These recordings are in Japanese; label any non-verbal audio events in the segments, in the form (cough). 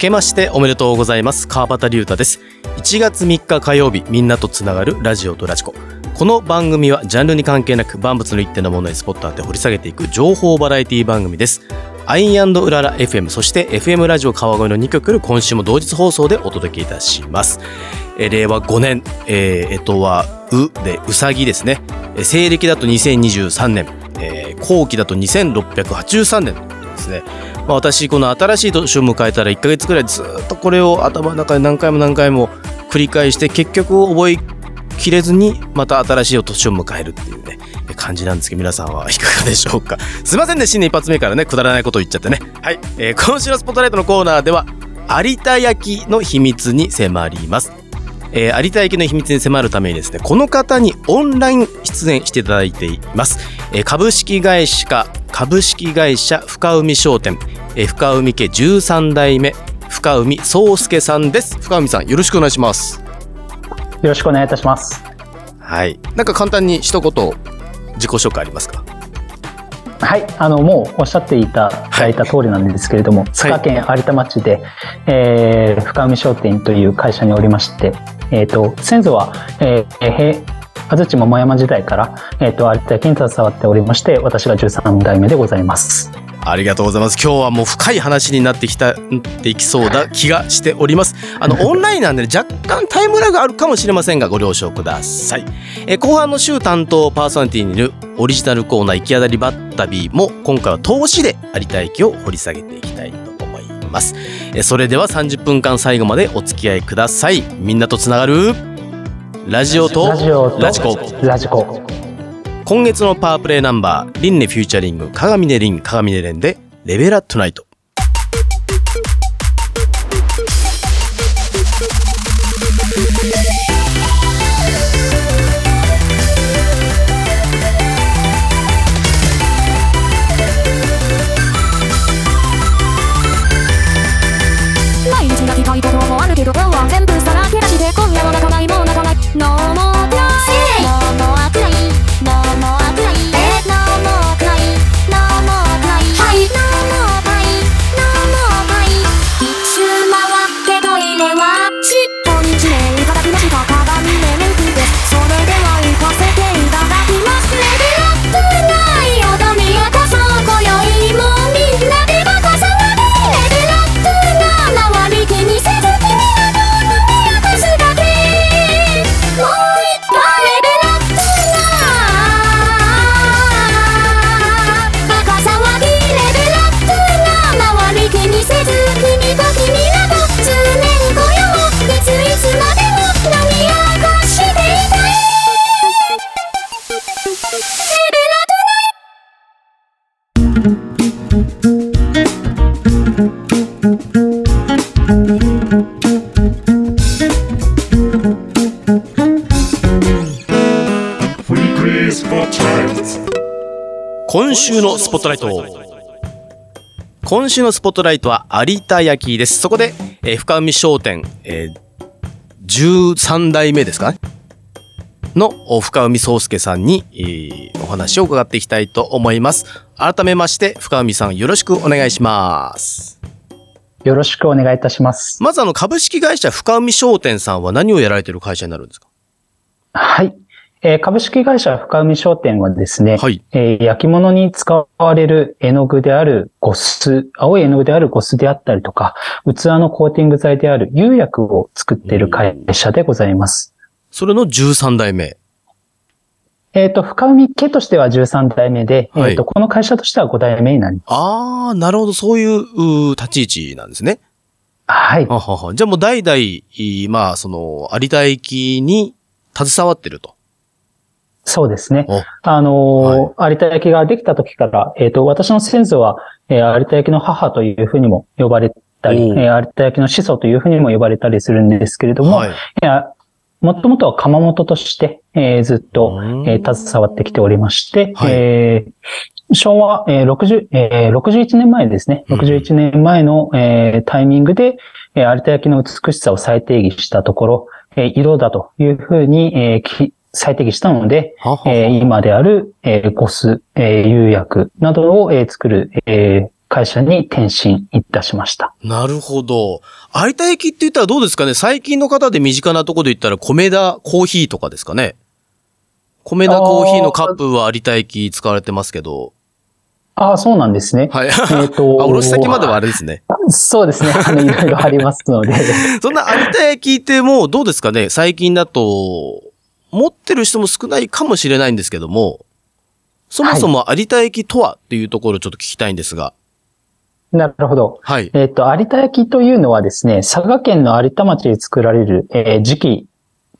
けましておめでとうございます。川端龍太です。1月3日火曜日みんなとつながるラジオとラジコ。この番組はジャンルに関係なく万物の一点のものにスポット当て掘り下げていく情報バラエティ番組です。アインウララ FM そして FM ラジオ川越の2曲今週も同日放送でお届けいたします。令和5年えー、とはうでうさぎですね。西暦だと2023年、後期だと2683年ですね。まあ、私この新しい年を迎えたら1ヶ月くらいずっとこれを頭の中で何回も何回も繰り返して結局覚えきれずにまた新しい年を迎えるっていうね感じなんですけど皆さんはいかがでしょうか？すいませんね新年一発目からねくだらないこと言っちゃってね。はい、えー、今週のスポットライトのコーナーでは有田焼の秘密に迫ります。えー、有田焼の秘密に迫るためにですねこの方にオンライン出演していただいています、えー、株式会社株式会社深海商店。え深海家13代目深海宗介さんです。深海さんよろしくお願いします。よろしくお願いいたします。はい。なんか簡単に一言自己紹介ありますか？はい、あのもうおっしゃっていただい。た通りなんですけれども、はい、佐賀県有田町で、えー、深海商店という会社におりまして、えっ、ー、と先祖は、えー、安土桃山時代から、えーと、と有田焼に携わっておりまして私が13代目でございます。ありがとうございます。今日はもう深い話になってきた、っていきそうな気がしております。あの、(laughs) オンラインなんで、ね、若干タイムラグあるかもしれませんが、ご了承ください。え後半の週担当パーソナリティにいるオリジナルコーナー行き当たりばったびも、今回は投資で有田駅を掘り下げていきたいと思います。えそれでは30分間最後までお付き合いください。みんなとつながるラジオとラジコ。ラジコ。今月のパワープレイナンバー、リンネ featuring、鏡音リン、鏡音レンで、 Revel at Night。スポットライト。今週のスポットライトは有田焼です。そこで、えー、深海商店、えー、13代目ですかね。の深海宗介さんに、えー、お話を伺っていきたいと思います。改めまして深海さんよろしくお願いします。よろしくお願いいたします。まずあの株式会社深海商店さんは何をやられている会社になるんですか？はいえー、株式会社深海商店はですね、はい、えー、焼き物に使われる絵の具であるゴス、青い絵の具であるゴスであったりとか、器のコーティング剤である釉薬を作っている会社でございます。それの13代目えっ、ー、と、深海家としては13代目で、はい、えっ、と、この会社としては5代目になります。ああ、なるほど、そういう立ち位置なんですね。はい。はははじゃあもう代々、まあ、その、有田駅に携わってると。そうですね。あの、はい、有田焼ができた時から、えっ、ー、と、私の先祖は、えー、有田焼の母というふうにも呼ばれったり、えー有田焼の始祖というふうにも呼ばれたりするんですけれども、はい。もともとは窯元として、えーずっと、うんえー携わってきておりまして、はいえー昭和、えー60えー61年前ですね。うん61年前の、えータイミングで、えー有田焼の美しさを再定義したところ、えー色だというふうに、えーき再定義したので、はははえー今である、えーゴス、えー釉薬などを、えー作る、えー会社に転身いたしました。なるほど。有田焼って言ったらどうですかね？最近の方で身近なところで言ったら、米田コーヒーとかですかね？米田コーヒーのカップは有田焼使われてますけど。ああ、そうなんですね。はい。えっと (laughs) あ、おろし先まではあれですね。そうですね。あの、いろいろありますので。(laughs) そんな有田焼ってもうどうですかね？最近だと、持ってる人も少ないかもしれないんですけども、そもそも有田焼とはっていうところをちょっと聞きたいんですが。なるほど。はい。えっ、と、有田焼というのはですね、佐賀県の有田町で作られる、えー時期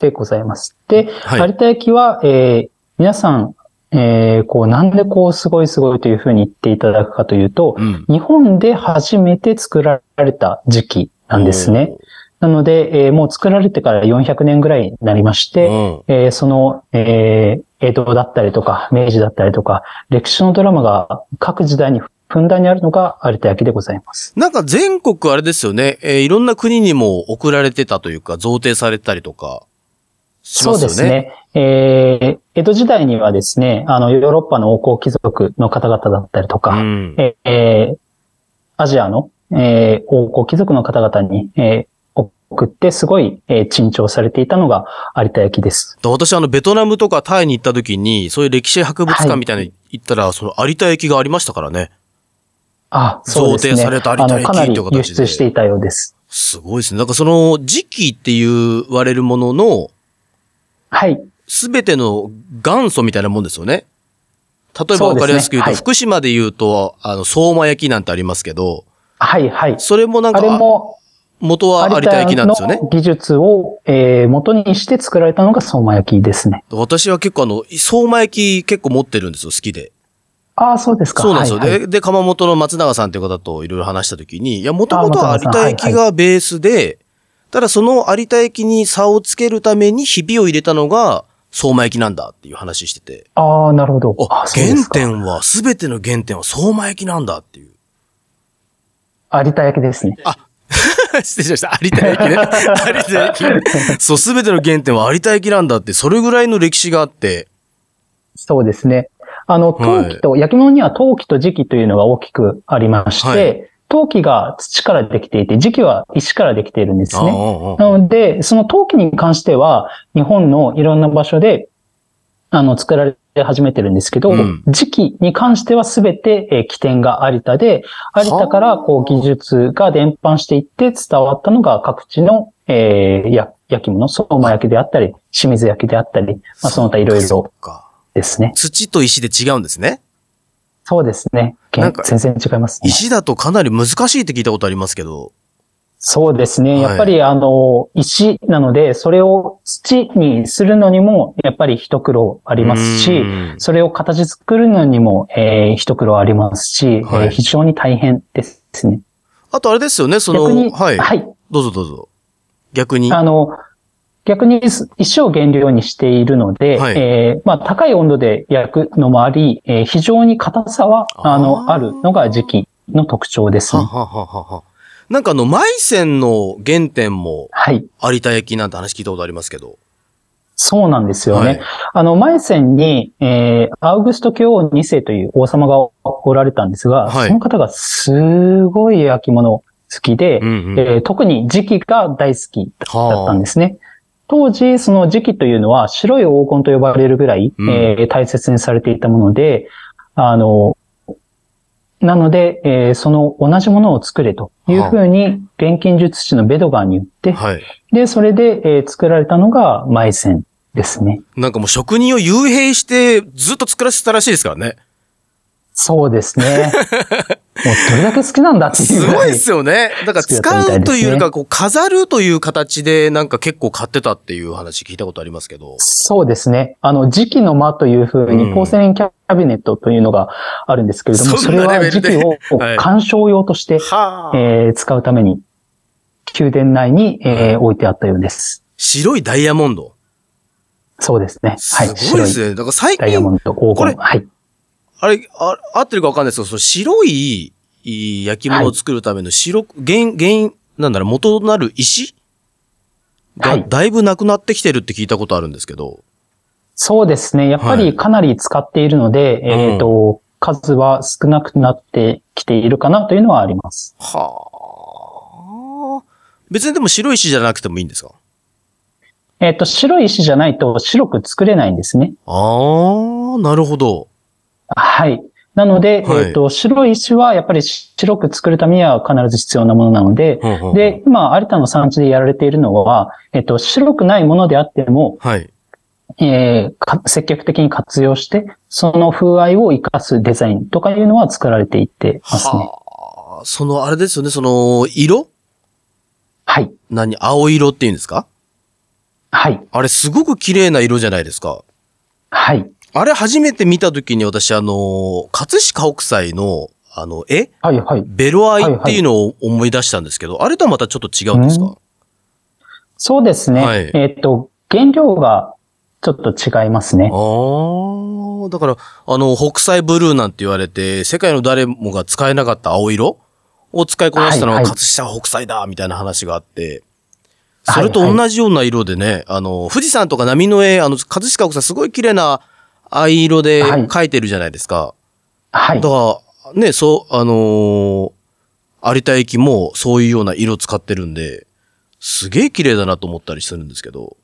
でございます。で、はい有田焼は、えー皆さん、えーこう、なんでこう、すごいすごいというふうに言っていただくかというと、うん。日本で初めて作られた時期なんですね。なので、えーもう作られてから400年ぐらいになりまして、うん。えーその、えー江戸だったりとか、明治だったりとか、歴史のドラマが各時代にふんだんにあるのが有田焼でございます。なんか全国あれですよね。えーいろんな国にも送られてたというか、贈呈されたりとか、しそうますよね。ですね。えー江戸時代にはですね、あの、ヨーロッパの王侯貴族の方々だったりとか、うん。えーえーアジアの、えー王侯貴族の方々に、えー送って、すごい、えー珍重されていたのが有田焼です。私あの、ベトナムとかタイに行った時に、そういう歴史博物館みたいなの行ったら、その有田焼がありましたからね。あ、そうですね。贈呈された有田焼という形で輸出していたようです。すごいですね。だからその時期って言われるものの、はい。すべての元祖みたいなもんですよね。例えばわかりやすく言うと、はい福島で言うと、あの、相馬焼きなんてありますけど、はい、はい。それもなんあれか、も、元は有田焼なんですよね技術を、えー元にして作られたのが相馬焼きですね。私は結構あの、相馬焼き結構持ってるんですよ、好きで。ああ、そうですか。そうなんですよ。はいはいで、で、窯元の松永さんという方といろいろ話したときに、いや、もともとは有田焼がベースで、ただその有田焼に差をつけるためにひびを入れたのが相馬焼きなんだっていう話してて、ああ、なるほど。あ、原点は、すべての原点は相馬焼きなんだっていう。有田焼ですね。(laughs) 失礼しました。有田焼ね。(laughs) 有田焼。そう、すべての原点は有田焼なんだって、それぐらいの歴史があって、そうですね。あの、はい陶器と、焼き物には陶器と磁器というのが大きくありまして、はい陶器が土からできていて、磁器は石からできているんですね。なので、その陶器に関しては、日本のいろんな場所で、あの、作られ始めてるんですけど、うん時期に関してはすべて、えー起点が有田で、有田からこう技術が伝播していって伝わったのが各地の、えーや焼き物、相馬焼きであったり、清水焼きであったり、まあ、その他いろいそろ。ですね。土と石で違うんですね。そうですね。全然違いますね。石だとかなり難しいって聞いたことありますけど。そうですね。はいやっぱりあの、石なので、それを土にするのにも、やっぱり一苦労ありますしう、んそれを形作るのにも、えー一苦労ありますし、はいえー非常に大変ですね。あとあれですよね、そ逆に、の、はい。はい。どうぞどうぞ。逆に。あの、逆に石を原料にしているので、はいえーまあ、高い温度で焼くのもあり、えー非常に硬さは、あの、あるのが時期の特徴ですね。ははははは。なんかあの、マイセンの原点もはい。有田焼なんて話聞いたことありますけど。そうなんですよね。はいあの、マイセンに、えー、アウグスト教王2世という王様がおられたんですが、はいその方がすごい焼き物好きで、うんうんえー特に磁器が大好きだったんはですね。当時、その磁器というのは白い黄金と呼ばれるぐらい、うんえー大切にされていたもので、あの、なので、えーその同じものを作れというふうに、錬金術師のベドガーに言って、あ。はい。で、それで、えー作られたのがマイセンですね。なんかもう職人を幽閉してずっと作らせてたらしいですからね。そうですね。(laughs) もうどれだけ好きなんだっていうすごいですよね。だから使いうというか、こう飾るという形でなんか結構買ってたっていう話聞いたことありますけど。そうですね。あの、磁器の間というふううんに、ポーセレンキャビネットというのがあるんですけれども、それはレベルで磁器を (laughs) はい鑑賞用として、はあ、えー使うために、宮殿内に、えー置いてあったようです。白いダイヤモンド。そうですね。すはい。白いごいですね。だから最近、ダイヤモンド、黄これ金。はい。あれ、あ合ってるかわかんないですけど、その白いいい焼き物を作るための白く、原、原、なんだろう、元となる石が、はいだいぶなくなってきてるって聞いたことあるんですけど。そうですね。やっぱはいりかなり使っているので、えっ、と、数は少なくなってきているかなというのはあります。はあ。別にでも白い石じゃなくてもいいんですか？えっ、と、白い石じゃないと白く作れないんですね。ああ、なるほど。はい。なので、はいえっ、と、白い石はやっぱり白く作るためには必ず必要なものなので、で、今、有田の産地でやられているのは、えっ、と、白くないものであっても、はい。えーか積極的に活用して、その風合いを活かすデザインとかいうのは作られていってますね。はあ。その、あれですよね、その、色？はい。何？青色って言うんですか？はい。あれすごく綺麗な色じゃないですか。はい。あれ初めて見たときに私あの、葛飾北斎の、あの、絵？はい。はい。ベロアイっていうのを思い出したんですけど、あれとはまたちょっと違うんですか、そうですね。はいえっ、と、原料がちょっと違いますね。ああ、だから、あの、北斎ブルーなんて言われて、世界の誰もが使えなかった青色を使いこなしたのははいはい葛飾北斎だみたいな話があって、それと同じような色でね、あの、富士山とか波の絵、あの、葛飾北斎すごい綺麗な藍色ではい描いてるじゃないですか。はいだ。から、ね、そう、あのー有田駅もそういうような色使ってるんで、すげえ綺麗だなと思ったりするんですけど。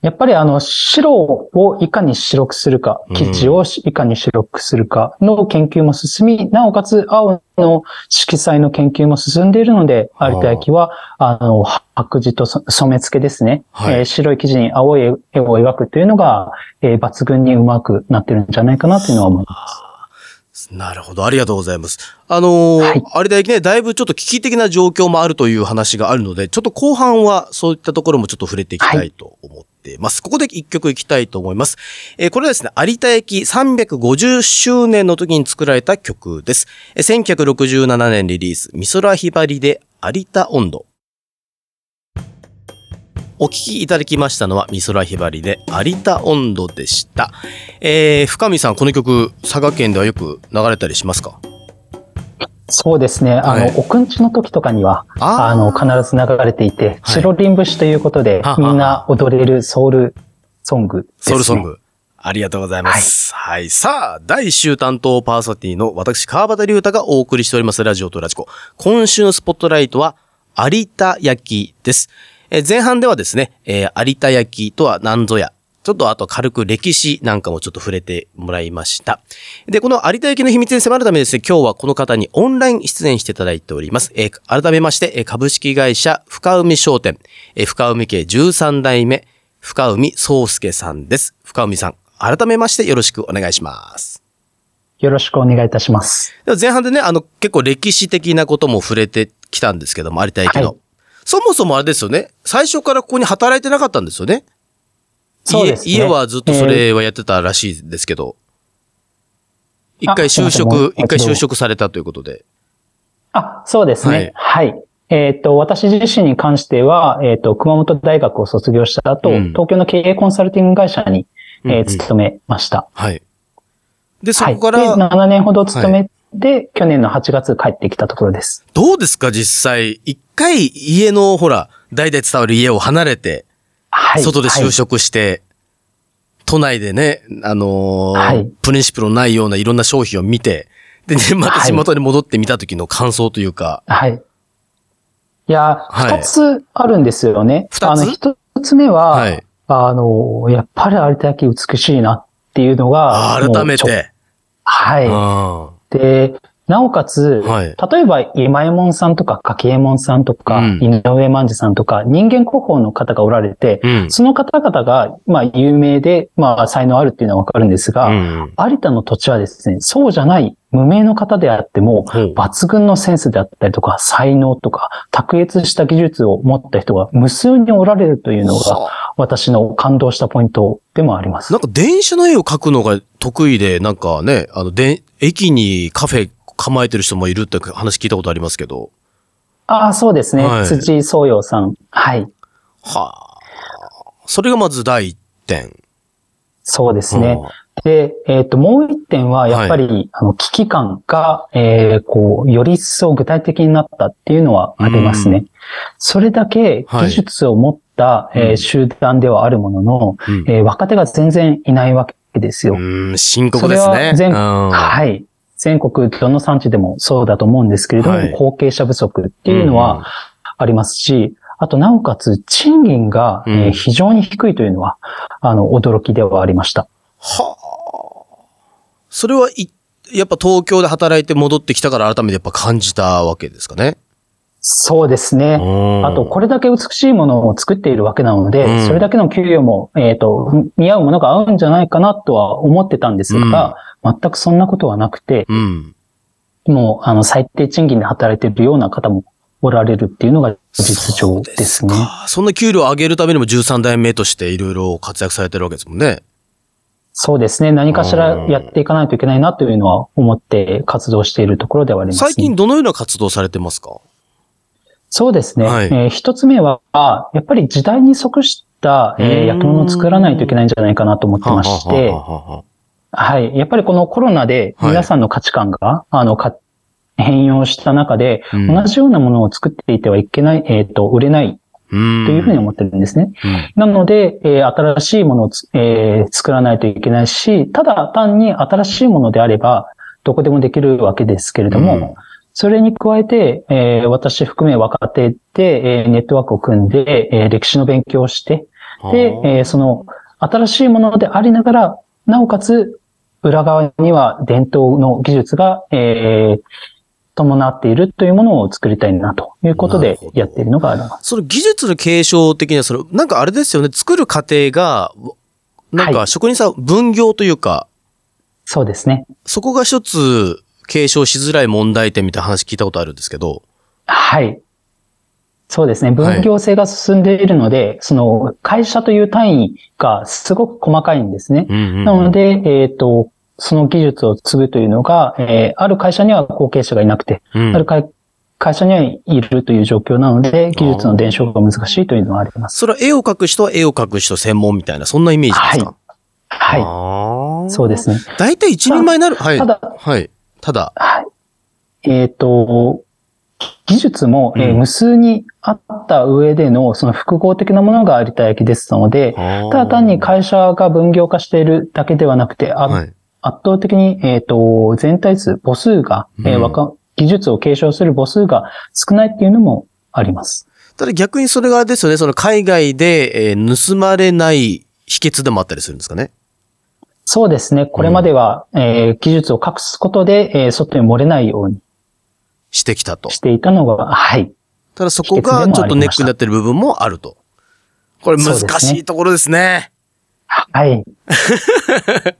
やっぱりあの、白をいかに白くするか、生地をいかに白くするかの研究も進み、なおかつ青の色彩の研究も進んでいるので、有田焼は、あの、白地とそ染め付けですね。はいえー白い生地に青い絵を描くというのが、えー抜群にうまくなってるんじゃないかなというのは思います。なるほど。ありがとうございます。あのーはい有田駅ね、だいぶちょっと危機的な状況もあるという話があるので、ちょっと後半はそういったところもちょっと触れていきたいと思ってます。ここで一曲いきたいと思います。えーこれはですね、有田駅350周年の時に作られた曲です。え1967年リリース、美空ひばりで有田温度。お聴きいただきましたのは美空ひばりで有田温度でした。えー、深見さん、この曲、佐賀県ではよく流れたりしますか？そうですね。あの、はいおくんちの時とかには、あの、必ず流れていて、はい白リン節ということではは、みんな踊れるソウルソングです、ね。ソウルソン。グ。ありがとうございます。はい。さあ、第1週担当パーソナリティの私、川端龍太がお送りしておりますラジオとラジコ。今週のスポットライトは、有田焼です。えー前半ではですね、えー有田焼とは何ぞや。ちょっとあと軽く歴史なんかもちょっと触れてもらいました。で、この有田焼の秘密に迫るためにですね、今日はこの方にオンライン出演していただいております。えー改めまして、えー株式会社深海商店、えー深海家13代目、深海宗介さんです。深海さん、改めましてよろしくお願いします。よろしくお願いいたします。では前半でね、あの、結構歴史的なことも触れてきたんですけども、有田駅の。はいそもそもあれですよね、最初からここに働いてなかったんですよね。そうですね家家はずっとそれはやってたらしいですけど。一回就職う、一回就職されたということで。あ、そうですね。はい。えっ、と、私自身に関しては、えっ、と、熊本大学を卒業した後、うん東京の経営コンサルティング会社に、えーうんうん勤めました。はい。で、そはい。こから、で、7年ほど勤めて、去年の8月帰ってきたところです。どうですか実際？一回家の、ほら、代々伝わる家を離れて、はい。外で就はい職して、都内でね、あのーはいプリンシプルのないようないろんな商品を見て、で、ね、またはい地元に戻ってみた時の感想というか、はい。いや、はい二つあるんですよね。二つ？あの、一つ目は、はいあの、やっぱり有田焼美しいなっていうのが、改め。て。はい。あで、なおかつ、はい例えば今右衛門さんとか柿右衛門さんとか、うん井上万次さんとか、人間国宝の方がおられて、うん。その方々が、まあ、有名で、まあ、才能あるっていうのはわかるんですが、うん。有田の土地はですね、そうじゃない無名の方であっても、抜群のセンスであったりとか、才能とか、卓越した技術を持った人が無数におられるというのが、はあ私の感動したポイントでもありますなん。か電車の絵を描くのが得意で、なんかね、あの、で、駅にカフェ構えてる人もいるって話聞いたことありますけど。ああ、そうですね。はい辻宗陽さん。はい。はあ。それがまず第一点。そうですね。はで、えっ、と、もう一点は、やっぱり、あの、危機感が、えーこう、より一層具体的になったっていうのはありますね。それだけはい技術を持った、えーうん集団ではあるものの、うんえー若手が全然いないわけですよ。うん、深刻ですね。それは全うんはい。全国どの産地でもそうだと思うんですけれども、はい後継者不足っていうのはありますし、あと、なおかつ、賃金が、うんえー非常に低いというのは、あの、驚きではありました。はあ。それはい、やっぱ東京で働いて戻ってきたから改めてやっぱ感じたわけですかね？そうですね。あと、これ、れだけ美しいものを作っているわけなので、うんそれだけの給与も、えっ、と、似合うものが合うんじゃないかなとは思ってたんですが、全くそんなことはなくて、うん。もう、あの、最低賃金で働いているような方もおられるっていうのが実情ですね。かそんな給料を上げるためにも13代目としていろいろ活躍されてるわけですもんね。そうですね。何かしらやっていかないといけないなというのは思って活動しているところではあります、ね。最近どのような活動されてますか？そうですね。はいえー一つ目は、やっぱり時代に即した、えーうん役物を作らないといけないんじゃないかなと思ってまして、はい。やっぱりこのコロナではい。皆さんの価値観が、あの、か変容した中で、あうん。同じようなものを作っていてはいけない、えっ、と、売れないというふうに思ってるんですね。うん。なので、えー新しいものをつ、えー作らないといけないし、ただ単に新しいものであれば、どこでもできるわけですけれども、うん。それに加えて、えー私含め若手で、えーネットワークを組んで、えー歴史の勉強をして、で、えーその新しいものでありながら、なおかつ裏側には伝統の技術が、えー伴っているというものを作りたいなということでやっているのがあります。その技術の継承的には、その、なんかあれですよね、作る過程が、なんかはい職人さん、分業というか、そうですね。そこが一つ継承しづらい問題点みたいな話聞いたことあるんですけど、はい。そうですね。分業制が進んでいるので、その会社という単位がすごく細かいんですね。うんうんなので、えっ、と、その技術を継ぐというのが、えーある会社には後継者がいなくて、うんある会会社にはいるという状況なので、技術の伝承が難しいというのはあります。それは絵を描く人は絵を描く人専門みたいな、そんなイメージですか？はい。はいそうですね。大体一人前になる。はい。ただはい。ただ。はい。えっ、と、技術も、え無数にあった上での、その複合的なものが有田焼ですので、ただ単に会社が分業化しているだけではなくて。圧倒的に、えっ、と、全体数、母数が、えー技術を継承する母数が少ないっていうのもあります。ただ逆にそれがですよね、その海外で、えー盗まれない秘訣でもあったりするんですかね？そうですね。これまでは、えー技術を隠すことで、えー外に漏れないようにしてきたと。していたのが、はい。ただそこがちょっとネックになってる部分もあると。これ難しいところですね。はい。(laughs)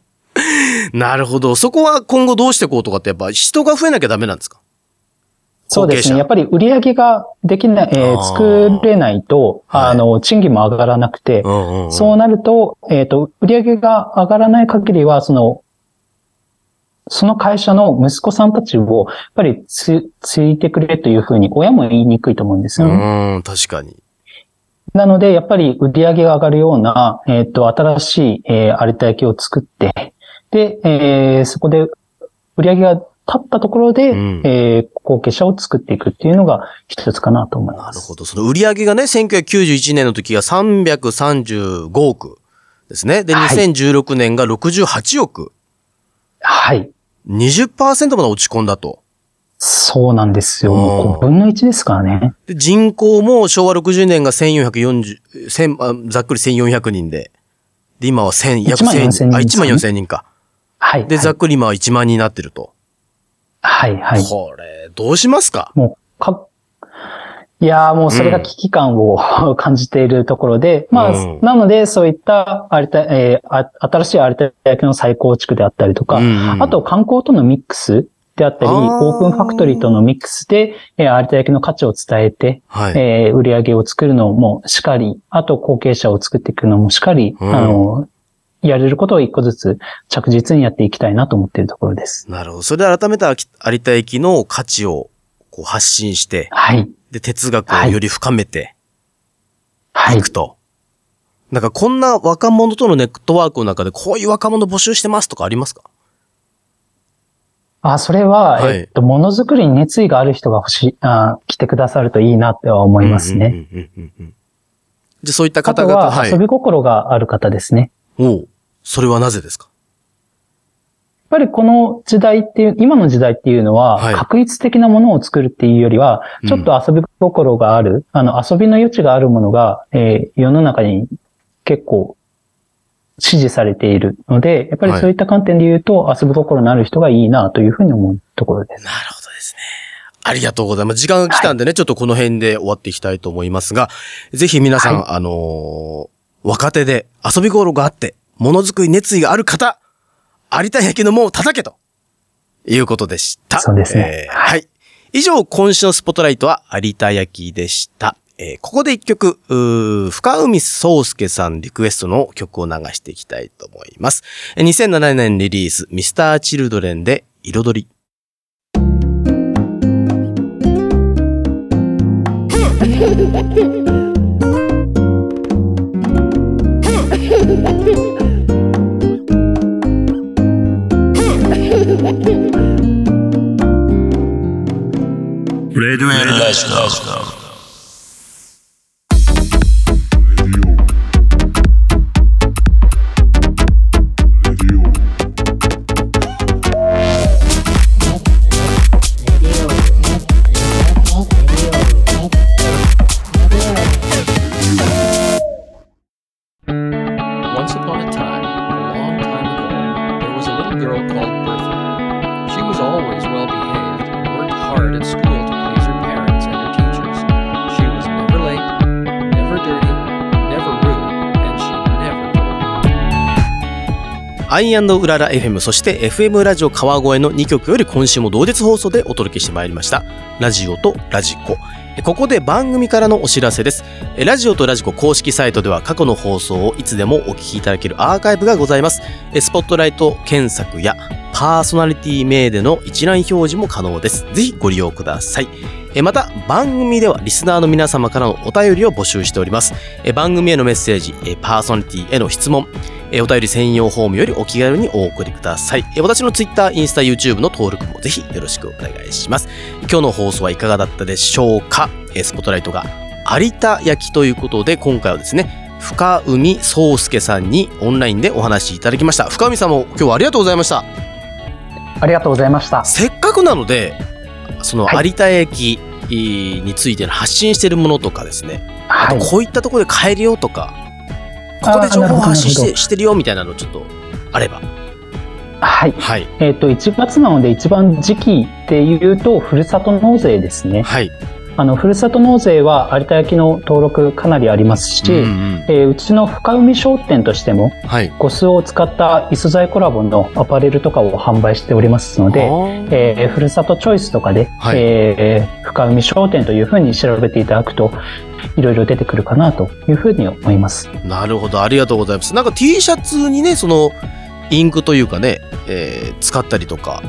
なるほど。そこは今後どうしていこうとかってやっぱ人が増えなきゃダメなんですか？そうですね。やっぱり売り上げができない、えー作れないと、はいあの、賃金も上がらなくて、うんうんうんそうなると、えっ、と、売り上げが上がらない限りは、その、その会社の息子さんたちを、やっぱりつ、ついてくれというふうに、親も言いにくいと思うんですよね。うん、確かに。なので、やっぱり売り上げが上がるような、えっ、と、新しい、えー、有田焼を作って、で、えーそこで売り上げが立ったところで、うんえー後継者を作っていくっていうのが一つかなと思います。なるほど。その売り上げがね、1991年の時が335億ですね。で、はい2016年が68億。はい。20%まで落ち込んだと。そうなんですよ。もううん5分の1ですからね。で、人口も昭和60年が1440、1000あざっくり1400人で。で、今は1000、約1万4000 1000あ、1万人ですかね4000人か。はい。で、はいざっくり今は1万人になってると。はい、はい。これ、どうしますか？もう、か、いやーもうそれが危機感を、(laughs) 感じているところで、まあ、うんなので、そういった、有田、えーあ新しい有田焼の再構築であったりとか、うんうんあと観光とのミックスであったり、あーオープンファクトリーとのミックスで、えー有田焼の価値を伝えて、はい。えー売り上げを作るのもしかり、あと後継者を作っていくのもしかり、うんあの、やれることを一個ずつ着実にやっていきたいなと思っているところです。なるほど。それで改めて有田駅の価値をこう発信して、はい。で、哲学をより深めてはいいく。と。なんかこんな若者とのネットワークの中でこういう若者募集してますとかありますか？あ、それは、はいえっと、ものづくりに熱意がある人が欲しい、あ来てくださるといいなっては思いますね。じゃあそういったあ方々、とは、遊び心がある方ですね。おうそれはなぜですか？ぱりこの時代っていう、今の時代っていうのは、はい確率的なものを作るっていうよりは、ちょっと遊び心がある、あの、遊びの余地があるものが、えー世の中に結構支持されているので、やっぱりそういった観点で言うと、遊び心のある人がいいなというふうに思うところです。なるほどですね。ありがとうございます。時間が来たんでね、ちょっとこの辺で終わっていきたいと思いますが、ぜひ皆さん、はいあのー若手で遊び心があって、ものづくり熱意がある方、有田焼の門を叩けと、いうことでした。そうですねえーはい。以上、今週のスポットライトは有田焼でした。えーここで一曲、深海宗介さんリクエストの曲を流していきたいと思います。えー2007年リリース、ミスターチルドレンで彩り。(laughs) エルアイアンドウララ FM、そして FM ラジオ川越の2曲より今週も同日放送でお届けしてまいりました。ラジオとラジコ。ここで番組からのお知らせです。ラジオとラジコ公式サイトでは過去の放送をいつでもお聞きいただけるアーカイブがございます。スポットライト検索やパーソナリティ名での一覧表示も可能です。ぜひご利用ください。また番組ではリスナーの皆様からのお便りを募集しております。番組へのメッセージ、パーソナリティへの質問、えーお便り専用フォームよりお気軽にお送りください。えー私の Twitter、インスタ、YouTube の登録もぜひよろしくお願いします。今日の放送はいかがだったでしょうか、えースポットライトが有田焼ということで、今回はですね、深海宗介さんにオンラインでお話しいただきました。深海さんも今日はありがとうございました。ありがとうございました。せっかくなので、そのはい有田焼についての発信しているものとかですね、あはい。とこういったところで買えるよとか、ここで情報を発信してしてるよみたいなのちょっとあれば。はい。はい。えっ、と、1月なので一番時期で言うと、ふるさと納税ですね。はい。あの、ふるさと納税は有田焼の登録かなりありますし、うんうんえーうちの深海商店としても、はい。ゴスを使った異素材コラボのアパレルとかを販売しておりますので、えーふるさとチョイスとかで、はいえー深海商店というふうに調べていただくと、いろいろ出てくるかなというふうに思います。なるほど、ありがとうございます。なんか T シャツにね、その、インクというかね、えー使ったりとか。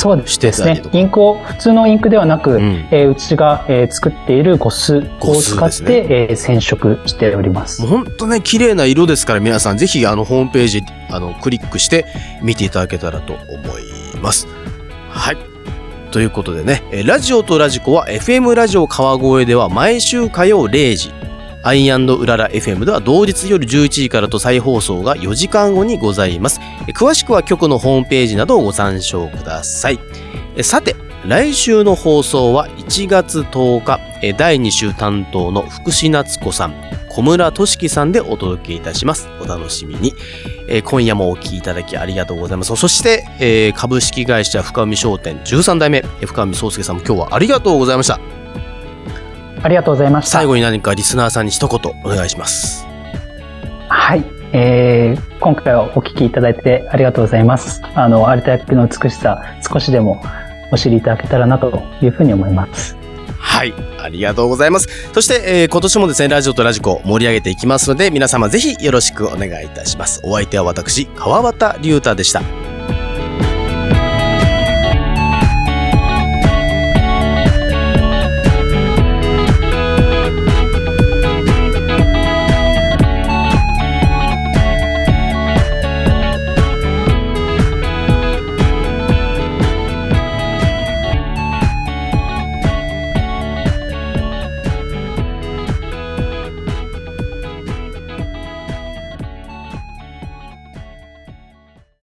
そうですねインクを、普通のインクではなく、うんえーうちが、えー作っているゴスを使って、ねえー染色しておりますもう。ほんとね、綺麗な色ですから皆さんぜひあのホームページ、あの、クリックして見ていただけたらと思います。はい。ということでね、えーラジオとラジコは FM ラジオ川越では毎週火曜0時、アイウララ FM では同日夜11時からと再放送が4時間後にございます。詳しくは局のホームページなどをご参照ください。さて、来週の放送は1月10日、第2週担当の福士夏子さん、小村俊樹さんでお届けいたします。お楽しみに。今夜もお聞きいただきありがとうございます。そして、株式会社深海商店13代目、深海壮介さんも今日はありがとうございました。ありがとうございました。最後に何かリスナーさんに一言お願いします。はい。えー今回はお聞きいただいてありがとうございます。あの、有田焼の美しさ、少しでもお知りいただけたらなというふうに思います。はい、ありがとうございます。そして、えー今年もですね、ラジオとラジコ盛り上げていきますので、皆様ぜひよろしくお願いいたします。お相手は私、川端龍太でした。